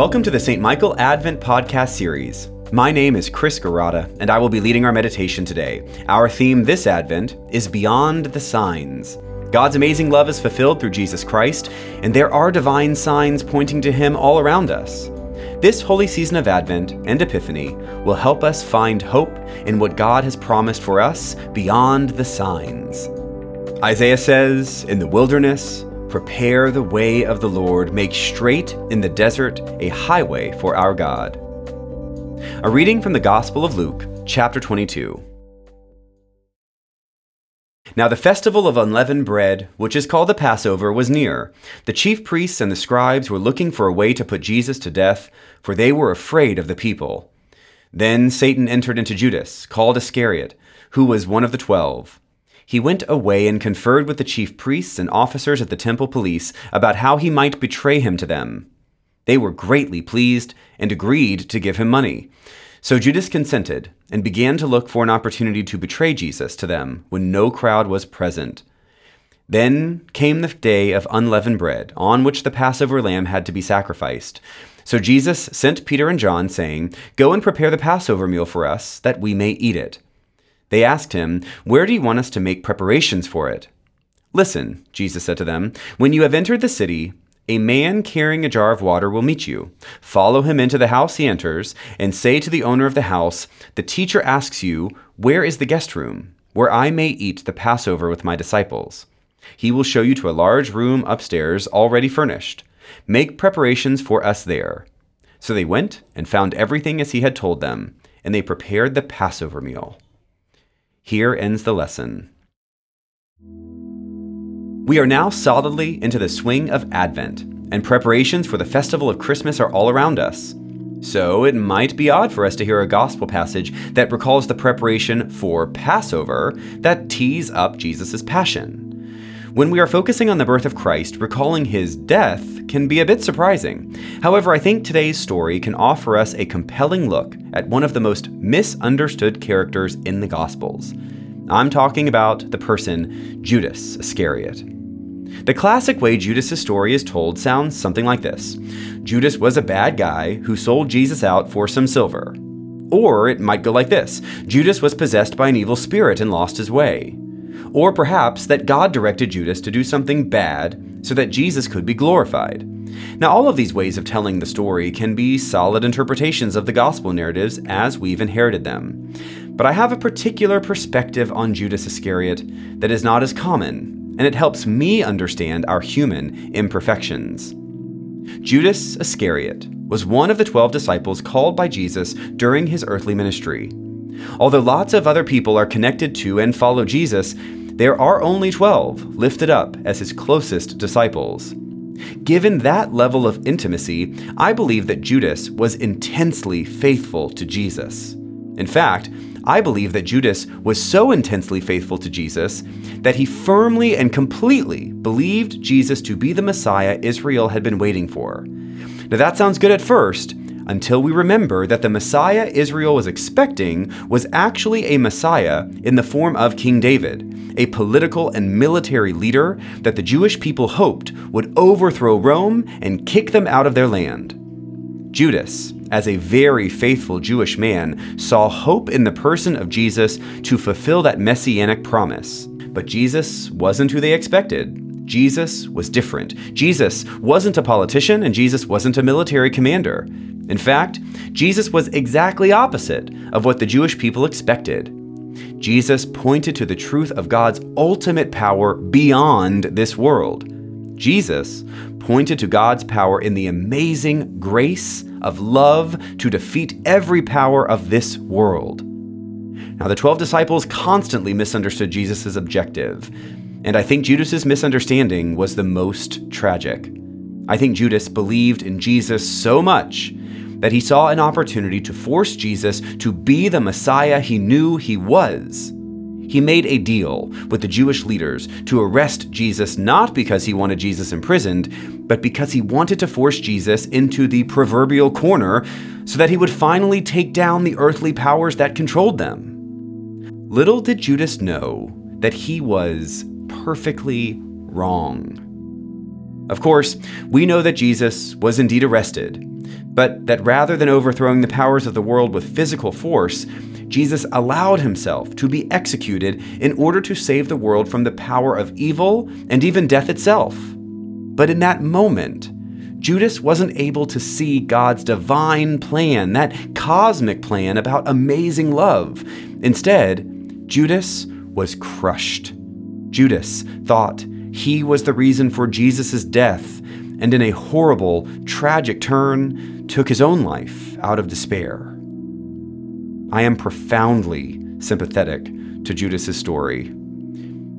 Welcome to the St. Michael Advent Podcast Series. My name is Chris Garata, and I will be leading our meditation today. Our theme this Advent is Beyond the Signs. God's amazing love is fulfilled through Jesus Christ, and there are divine signs pointing to Him all around us. This holy season of Advent and Epiphany will help us find hope in what God has promised for us beyond the signs. Isaiah says, In the wilderness, Prepare the way of the Lord, make straight in the desert a highway for our God. A reading from the Gospel of Luke, chapter 22. Now the festival of unleavened bread, which is called the Passover, was near. The chief priests and the scribes were looking for a way to put Jesus to death, for they were afraid of the people. Then Satan entered into Judas, called Iscariot, who was one of the twelve. He went away and conferred with the chief priests and officers at the temple police about how he might betray him to them. They were greatly pleased and agreed to give him money. So Judas consented and began to look for an opportunity to betray Jesus to them when no crowd was present. Then came the day of unleavened bread, on which the Passover lamb had to be sacrificed. So Jesus sent Peter and John, saying, Go and prepare the Passover meal for us, that we may eat it. They asked him, Where do you want us to make preparations for it? Listen, Jesus said to them, When you have entered the city, a man carrying a jar of water will meet you. Follow him into the house he enters, and say to the owner of the house, The teacher asks you, Where is the guest room, where I may eat the Passover with my disciples? He will show you to a large room upstairs, already furnished. Make preparations for us there. So they went and found everything as he had told them, and they prepared the Passover meal. Here ends the lesson. We are now solidly into the swing of Advent, and preparations for the festival of Christmas are all around us. So it might be odd for us to hear a gospel passage that recalls the preparation for Passover that tees up Jesus' passion. When we are focusing on the birth of Christ, recalling his death can be a bit surprising. However, I think today's story can offer us a compelling look at one of the most misunderstood characters in the Gospels. I'm talking about the person Judas Iscariot. The classic way Judas' story is told sounds something like this Judas was a bad guy who sold Jesus out for some silver. Or it might go like this Judas was possessed by an evil spirit and lost his way. Or perhaps that God directed Judas to do something bad so that Jesus could be glorified. Now, all of these ways of telling the story can be solid interpretations of the gospel narratives as we've inherited them. But I have a particular perspective on Judas Iscariot that is not as common, and it helps me understand our human imperfections. Judas Iscariot was one of the 12 disciples called by Jesus during his earthly ministry. Although lots of other people are connected to and follow Jesus, there are only 12 lifted up as his closest disciples. Given that level of intimacy, I believe that Judas was intensely faithful to Jesus. In fact, I believe that Judas was so intensely faithful to Jesus that he firmly and completely believed Jesus to be the Messiah Israel had been waiting for. Now, that sounds good at first, until we remember that the Messiah Israel was expecting was actually a Messiah in the form of King David, a political and military leader that the Jewish people hoped would overthrow Rome and kick them out of their land. Judas, as a very faithful Jewish man, saw hope in the person of Jesus to fulfill that messianic promise. But Jesus wasn't who they expected. Jesus was different. Jesus wasn't a politician, and Jesus wasn't a military commander. In fact, Jesus was exactly opposite of what the Jewish people expected. Jesus pointed to the truth of God's ultimate power beyond this world. Jesus pointed to God's power in the amazing grace of love to defeat every power of this world. Now, the 12 disciples constantly misunderstood Jesus' objective, and I think Judas's misunderstanding was the most tragic. I think Judas believed in Jesus so much that he saw an opportunity to force Jesus to be the Messiah he knew he was. He made a deal with the Jewish leaders to arrest Jesus not because he wanted Jesus imprisoned, but because he wanted to force Jesus into the proverbial corner so that he would finally take down the earthly powers that controlled them. Little did Judas know that he was perfectly wrong. Of course, we know that Jesus was indeed arrested, but that rather than overthrowing the powers of the world with physical force, Jesus allowed himself to be executed in order to save the world from the power of evil and even death itself. But in that moment, Judas wasn't able to see God's divine plan, that cosmic plan about amazing love. Instead, Judas was crushed. Judas thought he was the reason for Jesus' death, and in a horrible, tragic turn, took his own life out of despair. I am profoundly sympathetic to Judas's story.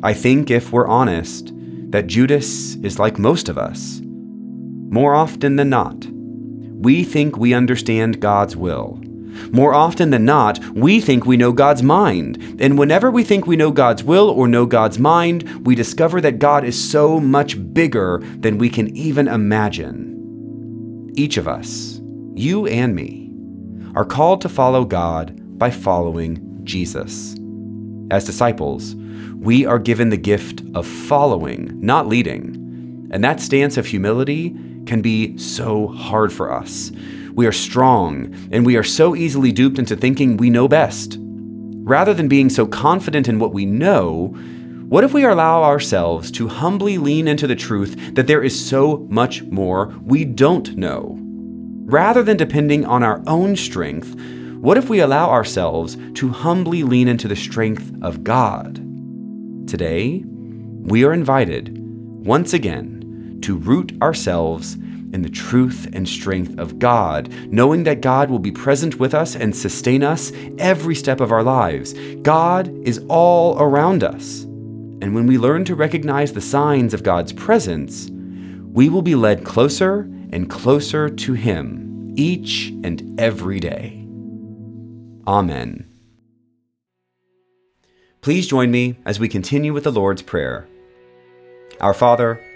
I think, if we're honest, that Judas is like most of us. More often than not, we think we understand God's will. More often than not, we think we know God's mind. And whenever we think we know God's will or know God's mind, we discover that God is so much bigger than we can even imagine. Each of us, you and me, are called to follow God by following Jesus. As disciples, we are given the gift of following, not leading. And that stance of humility can be so hard for us. We are strong, and we are so easily duped into thinking we know best. Rather than being so confident in what we know, what if we allow ourselves to humbly lean into the truth that there is so much more we don't know? Rather than depending on our own strength, what if we allow ourselves to humbly lean into the strength of God? Today, we are invited, once again, to root ourselves in the truth and strength of God, knowing that God will be present with us and sustain us every step of our lives. God is all around us. And when we learn to recognize the signs of God's presence, we will be led closer and closer to Him each and every day. Amen. Please join me as we continue with the Lord's Prayer. Our Father,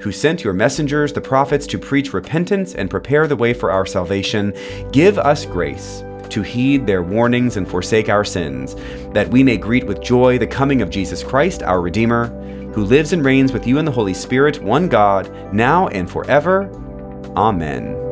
who sent your messengers, the prophets, to preach repentance and prepare the way for our salvation, give us grace to heed their warnings and forsake our sins, that we may greet with joy the coming of Jesus Christ, our Redeemer, who lives and reigns with you in the Holy Spirit, one God, now and forever. Amen.